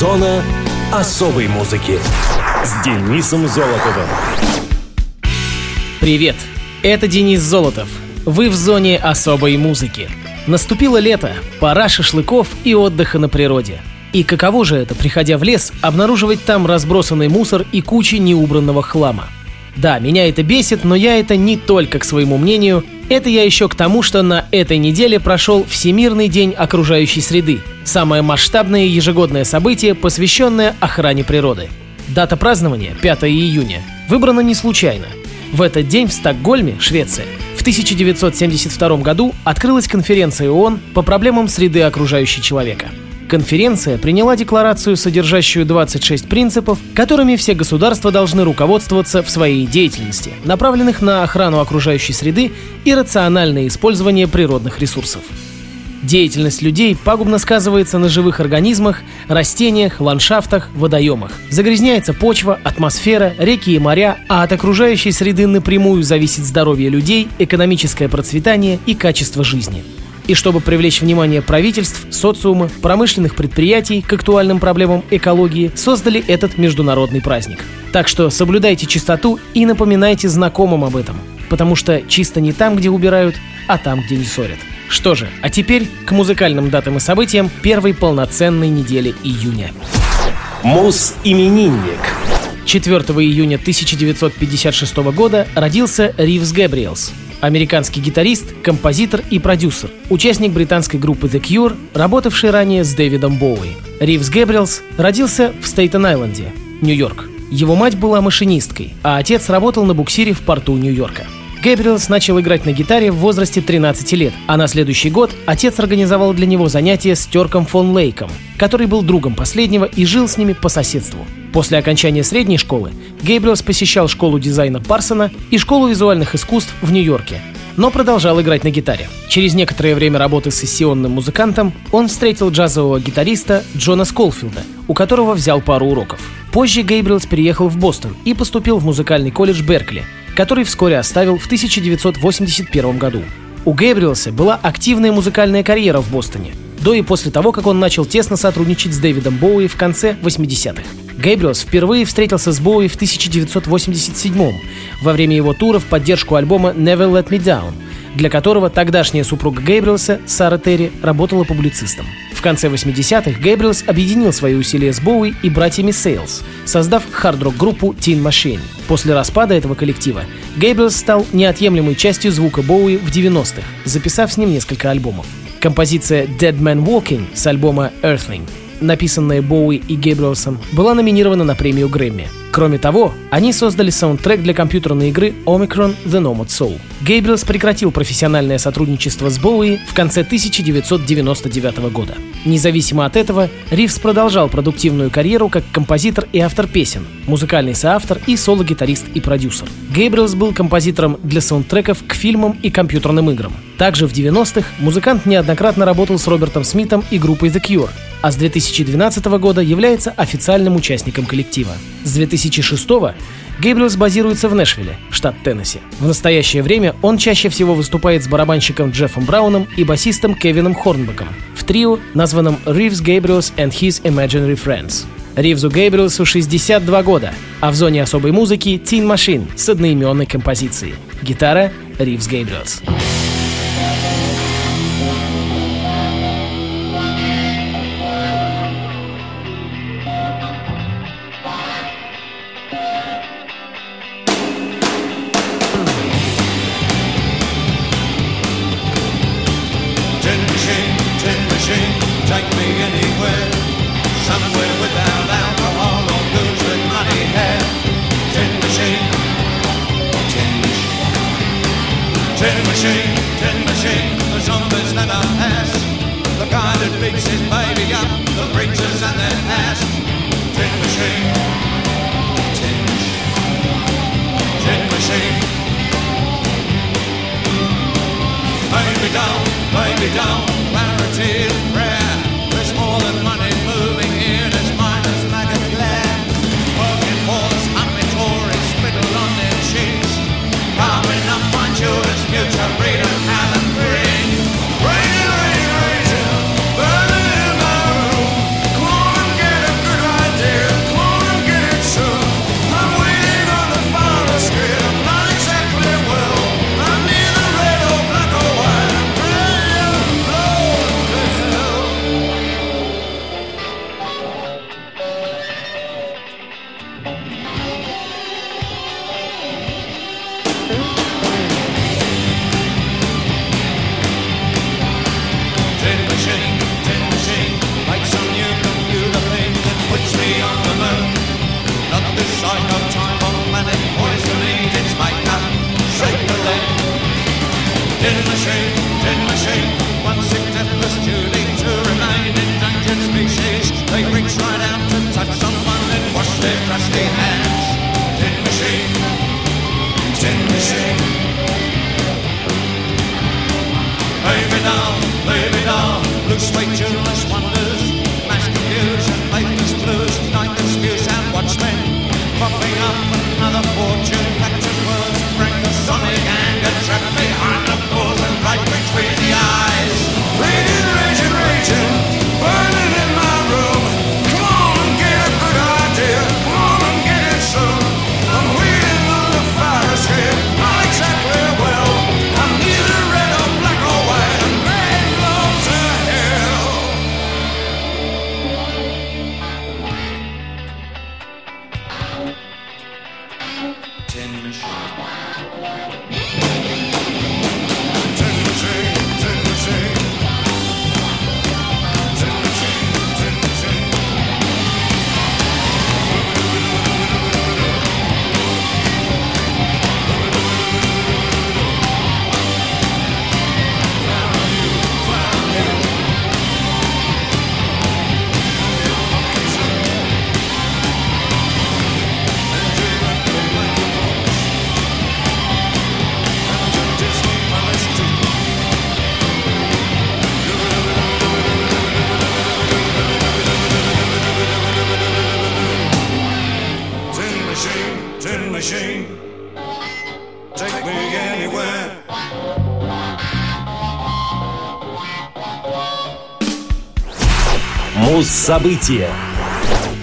Зона особой музыки с Денисом Золотовым. Привет, это Денис Золотов. Вы в зоне особой музыки. Наступило лето, пора шашлыков и отдыха на природе. И каково же это, приходя в лес, обнаруживать там разбросанный мусор и кучи неубранного хлама – да, меня это бесит, но я это не только к своему мнению. Это я еще к тому, что на этой неделе прошел Всемирный день окружающей среды. Самое масштабное ежегодное событие, посвященное охране природы. Дата празднования – 5 июня. Выбрана не случайно. В этот день в Стокгольме, Швеция, в 1972 году открылась конференция ООН по проблемам среды окружающей человека – Конференция приняла декларацию, содержащую 26 принципов, которыми все государства должны руководствоваться в своей деятельности, направленных на охрану окружающей среды и рациональное использование природных ресурсов. Деятельность людей пагубно сказывается на живых организмах, растениях, ландшафтах, водоемах. Загрязняется почва, атмосфера, реки и моря, а от окружающей среды напрямую зависит здоровье людей, экономическое процветание и качество жизни и чтобы привлечь внимание правительств, социума, промышленных предприятий к актуальным проблемам экологии, создали этот международный праздник. Так что соблюдайте чистоту и напоминайте знакомым об этом, потому что чисто не там, где убирают, а там, где не ссорят. Что же, а теперь к музыкальным датам и событиям первой полноценной недели июня. Мус-именинник. 4 июня 1956 года родился Ривз Гэбриэлс, Американский гитарист, композитор и продюсер, участник британской группы The Cure, работавший ранее с Дэвидом Боуи. Ривз Гэбриэлс родился в Стейтен-Айленде, Нью-Йорк. Его мать была машинисткой, а отец работал на буксире в порту Нью-Йорка. Гэбриэлс начал играть на гитаре в возрасте 13 лет, а на следующий год отец организовал для него занятия с Терком фон Лейком, который был другом последнего и жил с ними по соседству. После окончания средней школы Гейбриэлс посещал школу дизайна Парсона и школу визуальных искусств в Нью-Йорке, но продолжал играть на гитаре. Через некоторое время работы с сессионным музыкантом он встретил джазового гитариста Джона Сколфилда, у которого взял пару уроков. Позже Гейбриэлс переехал в Бостон и поступил в музыкальный колледж Беркли, который вскоре оставил в 1981 году. У Гейбриэлса была активная музыкальная карьера в Бостоне, до и после того, как он начал тесно сотрудничать с Дэвидом Боуи в конце 80-х. Гейбриэлс впервые встретился с Боуи в 1987 во время его тура в поддержку альбома «Never Let Me Down», для которого тогдашняя супруга Гейбриэлса, Сара Терри, работала публицистом. В конце 80-х Гейбриэлс объединил свои усилия с Боуи и братьями Сейлс, создав хард-рок-группу Teen Machine. После распада этого коллектива Гейбриэлс стал неотъемлемой частью звука Боуи в 90-х, записав с ним несколько альбомов. Композиция «Dead Man Walking» с альбома «Earthling» написанная Боуи и Гейбриэлсом, была номинирована на премию Грэмми. Кроме того, они создали саундтрек для компьютерной игры Omicron The Nomad Soul. Гейбриэлс прекратил профессиональное сотрудничество с Боуи в конце 1999 года. Независимо от этого, Ривз продолжал продуктивную карьеру как композитор и автор песен, музыкальный соавтор и соло-гитарист и продюсер. Гейбриэлс был композитором для саундтреков к фильмам и компьютерным играм. Также в 90-х музыкант неоднократно работал с Робертом Смитом и группой The Cure, а с 2012 года является официальным участником коллектива. С 2006 Гейбриэлс базируется в Нэшвилле, штат Теннесси. В настоящее время он чаще всего выступает с барабанщиком Джеффом Брауном и басистом Кевином Хорнбеком в трио, названном Reeves Gabriels and His Imaginary Friends. Ривзу Гейбриэлсу 62 года, а в зоне особой музыки Teen Machine с одноименной композицией. Гитара Ривз Гейбриэлс. machine, tin machine, the zombies never pass. The guy that beats his baby up, the preachers and their ass. Tin machine, tin, tin machine. Baby down, baby down, clarity in prayer. There's more than money moves. Муз-события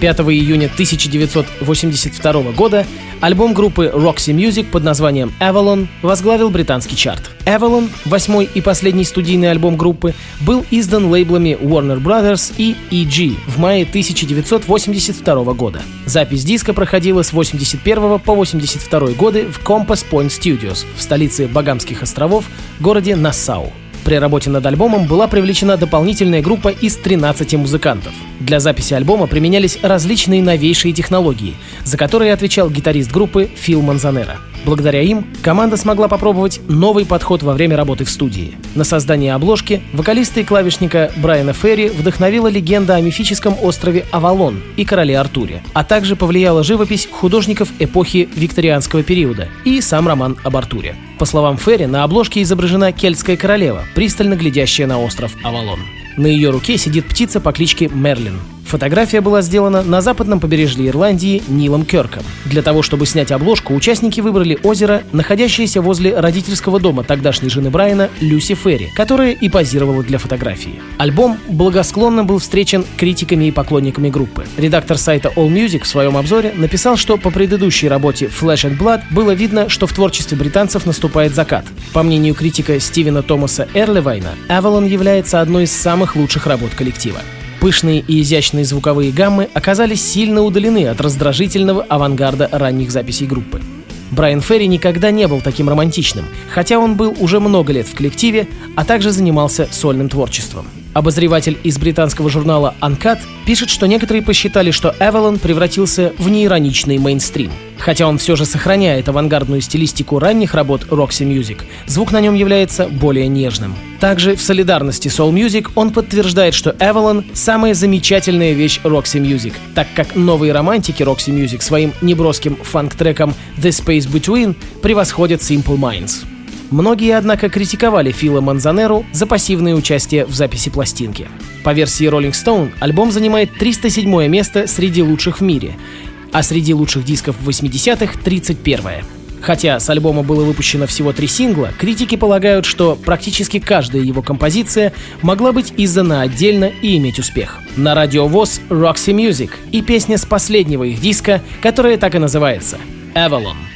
5 июня 1982 года альбом группы Roxy Music под названием Avalon возглавил британский чарт. Avalon, восьмой и последний студийный альбом группы, был издан лейблами Warner Brothers и EG в мае 1982 года. Запись диска проходила с 81 по 82 годы в Compass Point Studios в столице Багамских островов, городе Нассау. При работе над альбомом была привлечена дополнительная группа из 13 музыкантов. Для записи альбома применялись различные новейшие технологии, за которые отвечал гитарист группы Фил Манзанера. Благодаря им команда смогла попробовать новый подход во время работы в студии. На создание обложки вокалиста и клавишника Брайана Ферри вдохновила легенда о мифическом острове Авалон и короле Артуре, а также повлияла живопись художников эпохи викторианского периода и сам роман об Артуре. По словам Ферри, на обложке изображена кельтская королева, пристально глядящая на остров Авалон. На ее руке сидит птица по кличке Мерлин. Фотография была сделана на западном побережье Ирландии Нилом Керком. Для того, чтобы снять обложку, участники выбрали озеро, находящееся возле родительского дома тогдашней жены Брайана Люси Ферри, которая и позировала для фотографии. Альбом благосклонно был встречен критиками и поклонниками группы. Редактор сайта AllMusic в своем обзоре написал, что по предыдущей работе Flash and Blood было видно, что в творчестве британцев наступает закат. По мнению критика Стивена Томаса Эрлевайна, Avalon является одной из самых лучших работ коллектива. Пышные и изящные звуковые гаммы оказались сильно удалены от раздражительного авангарда ранних записей группы. Брайан Ферри никогда не был таким романтичным, хотя он был уже много лет в коллективе, а также занимался сольным творчеством. Обозреватель из британского журнала Uncut пишет, что некоторые посчитали, что Avalon превратился в неироничный мейнстрим. Хотя он все же сохраняет авангардную стилистику ранних работ Roxy Music, звук на нем является более нежным. Также в солидарности Soul Music он подтверждает, что Avalon — самая замечательная вещь Roxy Music, так как новые романтики Roxy Music своим неброским фанк-треком The Space Between превосходят Simple Minds. Многие, однако, критиковали Фила Манзанеру за пассивное участие в записи пластинки. По версии Rolling Stone, альбом занимает 307 место среди лучших в мире, а среди лучших дисков 80-х — 31 -е. Хотя с альбома было выпущено всего три сингла, критики полагают, что практически каждая его композиция могла быть издана отдельно и иметь успех. На радио ВОЗ Roxy Music и песня с последнего их диска, которая так и называется — Avalon.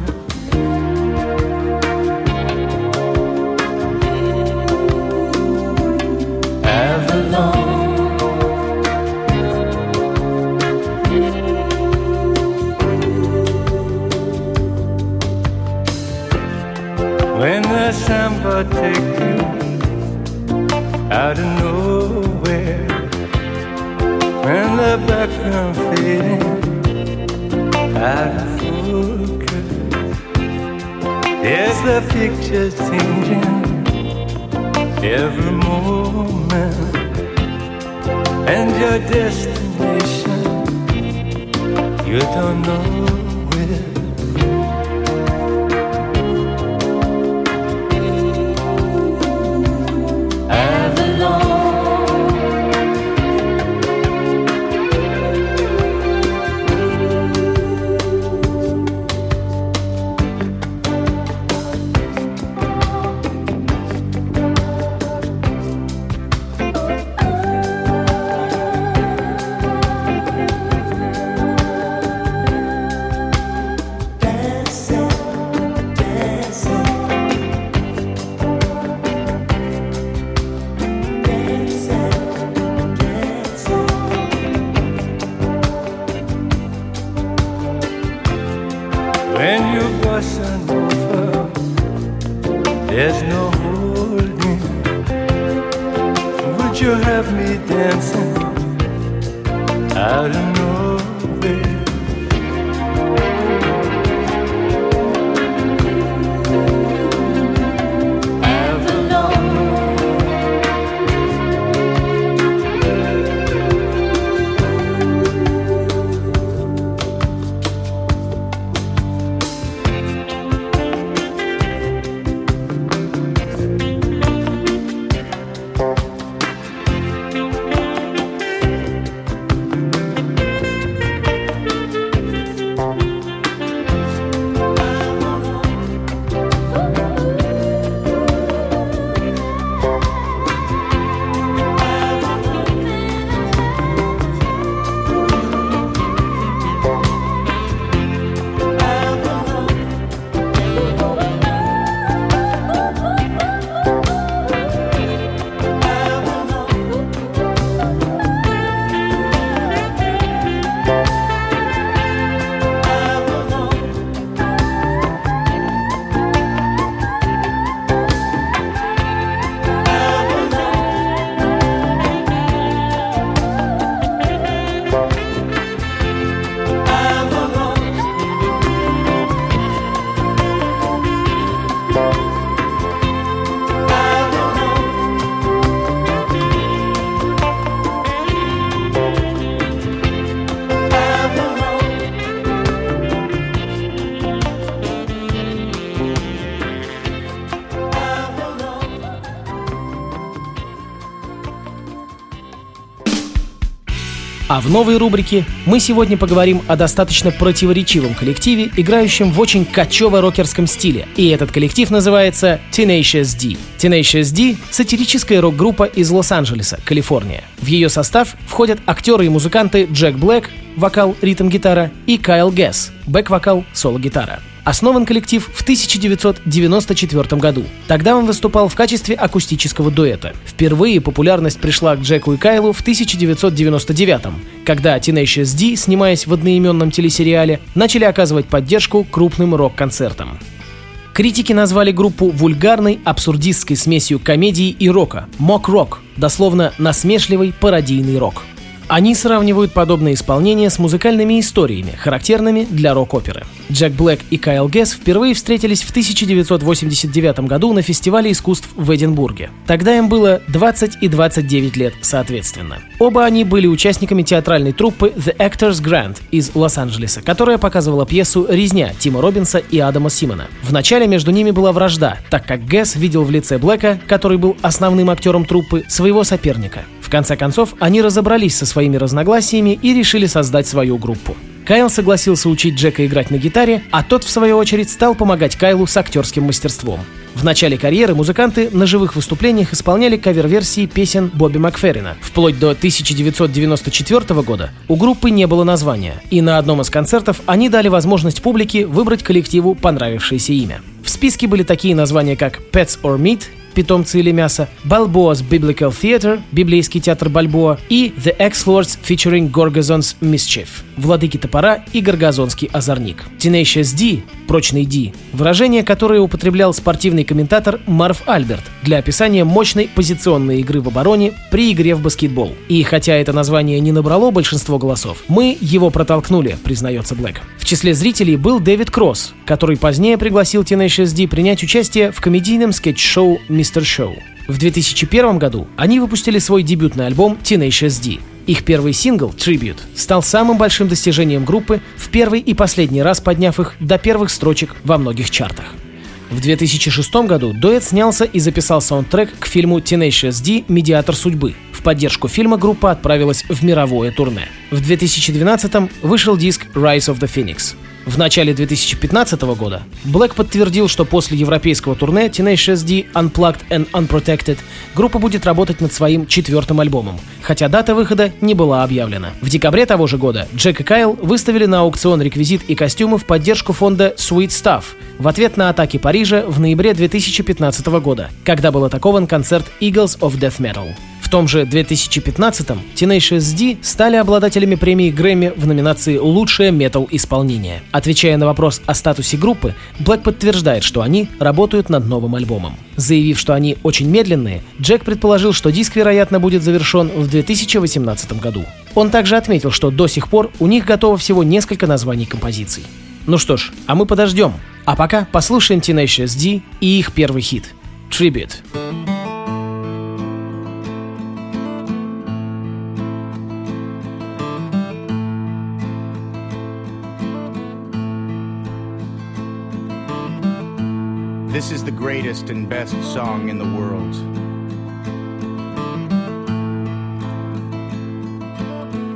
When the samba take you out of nowhere, when the background fading out of focus, yes, the picture's changing every moment, and your destination you don't know left me dancing. Out in А в новой рубрике мы сегодня поговорим о достаточно противоречивом коллективе, играющем в очень кочево-рокерском стиле. И этот коллектив называется Tenacious D. Tenacious D — сатирическая рок-группа из Лос-Анджелеса, Калифорния. В ее состав входят актеры и музыканты Джек Блэк, вокал, ритм-гитара, и Кайл Гэс, бэк-вокал, соло-гитара. Основан коллектив в 1994 году. Тогда он выступал в качестве акустического дуэта. Впервые популярность пришла к Джеку и Кайлу в 1999 когда Tenacious D, снимаясь в одноименном телесериале, начали оказывать поддержку крупным рок-концертам. Критики назвали группу вульгарной, абсурдистской смесью комедии и рока – мок-рок, дословно насмешливый пародийный рок. Они сравнивают подобное исполнение с музыкальными историями, характерными для рок-оперы. Джек Блэк и Кайл Гесс впервые встретились в 1989 году на фестивале искусств в Эдинбурге. Тогда им было 20 и 29 лет соответственно. Оба они были участниками театральной труппы The Actors Grant из Лос-Анджелеса, которая показывала пьесу «Резня» Тима Робинса и Адама Симона. Вначале между ними была вражда, так как Гесс видел в лице Блэка, который был основным актером труппы, своего соперника. Конце концов, они разобрались со своими разногласиями и решили создать свою группу. Кайл согласился учить Джека играть на гитаре, а тот, в свою очередь, стал помогать Кайлу с актерским мастерством. В начале карьеры музыканты на живых выступлениях исполняли кавер-версии песен Бобби Макферрина. Вплоть до 1994 года у группы не было названия, и на одном из концертов они дали возможность публике выбрать коллективу понравившееся имя. В списке были такие названия, как Pets or Meat питомцы или мясо, Balboa's Biblical Theater, библейский театр Бальбоа и The X-Lords featuring Gorgazon's Mischief, Владыки топора и Горгазонский озорник. Tenacious D, прочный D, выражение, которое употреблял спортивный комментатор Марв Альберт для описания мощной позиционной игры в обороне при игре в баскетбол. И хотя это название не набрало большинство голосов, мы его протолкнули, признается Блэк. В числе зрителей был Дэвид Кросс, который позднее пригласил Tenacious D принять участие в комедийном скетч-шоу Шоу. В 2001 году они выпустили свой дебютный альбом Tenacious D. Их первый сингл «Tribute» стал самым большим достижением группы, в первый и последний раз подняв их до первых строчек во многих чартах. В 2006 году дуэт снялся и записал саундтрек к фильму Tenacious D «Медиатор судьбы». В поддержку фильма группа отправилась в мировое турне. В 2012 вышел диск «Rise of the Phoenix». В начале 2015 года Black подтвердил, что после европейского турне Tenacious D Unplugged and Unprotected группа будет работать над своим четвертым альбомом, хотя дата выхода не была объявлена. В декабре того же года Джек и Кайл выставили на аукцион реквизит и костюмы в поддержку фонда Sweet Stuff в ответ на атаки Парижа в ноябре 2015 года, когда был атакован концерт Eagles of Death Metal. Том же 2015-м Tenacious D стали обладателями премии Грэмми в номинации «Лучшее метал-исполнение». Отвечая на вопрос о статусе группы, Блэк подтверждает, что они работают над новым альбомом. Заявив, что они очень медленные, Джек предположил, что диск, вероятно, будет завершен в 2018 году. Он также отметил, что до сих пор у них готово всего несколько названий композиций. Ну что ж, а мы подождем. А пока послушаем Tenacious D и их первый хит — «Tribute». This is the greatest and best song in the world.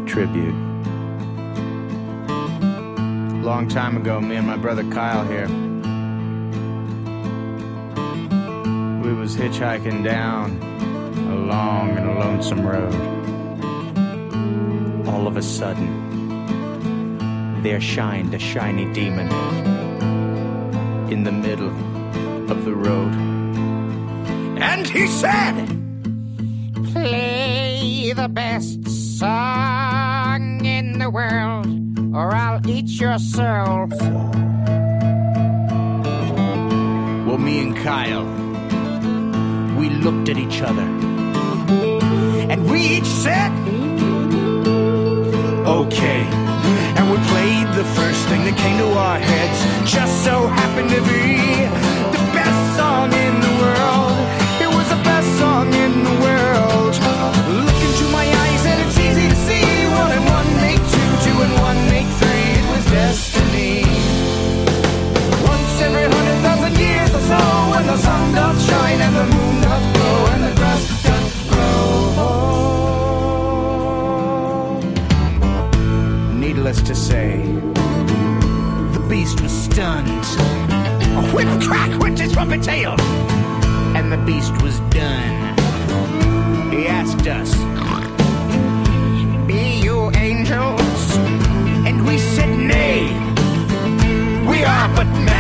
Tribute. Long time ago, me and my brother Kyle here. We was hitchhiking down a long and lonesome road. All of a sudden, there shined a shiny demon in the middle of the road. And he said, Play the best song in the world, or I'll eat your soul. Well, me and Kyle, we looked at each other. And we each said, Okay. And we played the first thing that came to our heads. Just so happened to be song in the world. It was the best song in the world. Look into my eyes and it's easy to see. One and one make two, two and one make three. It was destiny. Once every hundred thousand years or so, when the sun doth shine and the moon doth glow and the grass doth grow. Needless to say, trumpet tail, and the beast was done. He asked us, Be you angels? and we said nay. We are but men.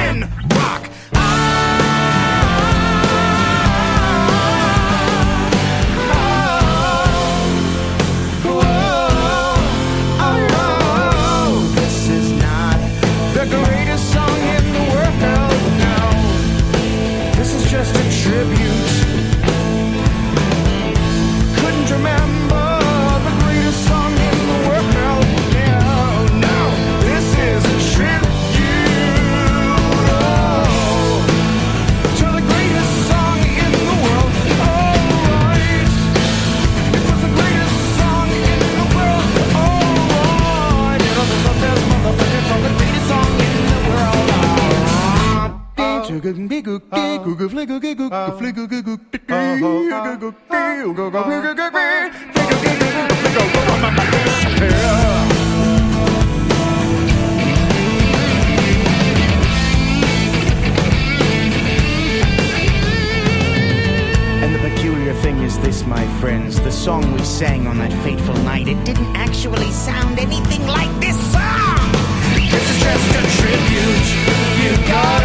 Tribute. Friends. The song we sang on that fateful night, it didn't actually sound anything like this song. This is just a tribute. You gotta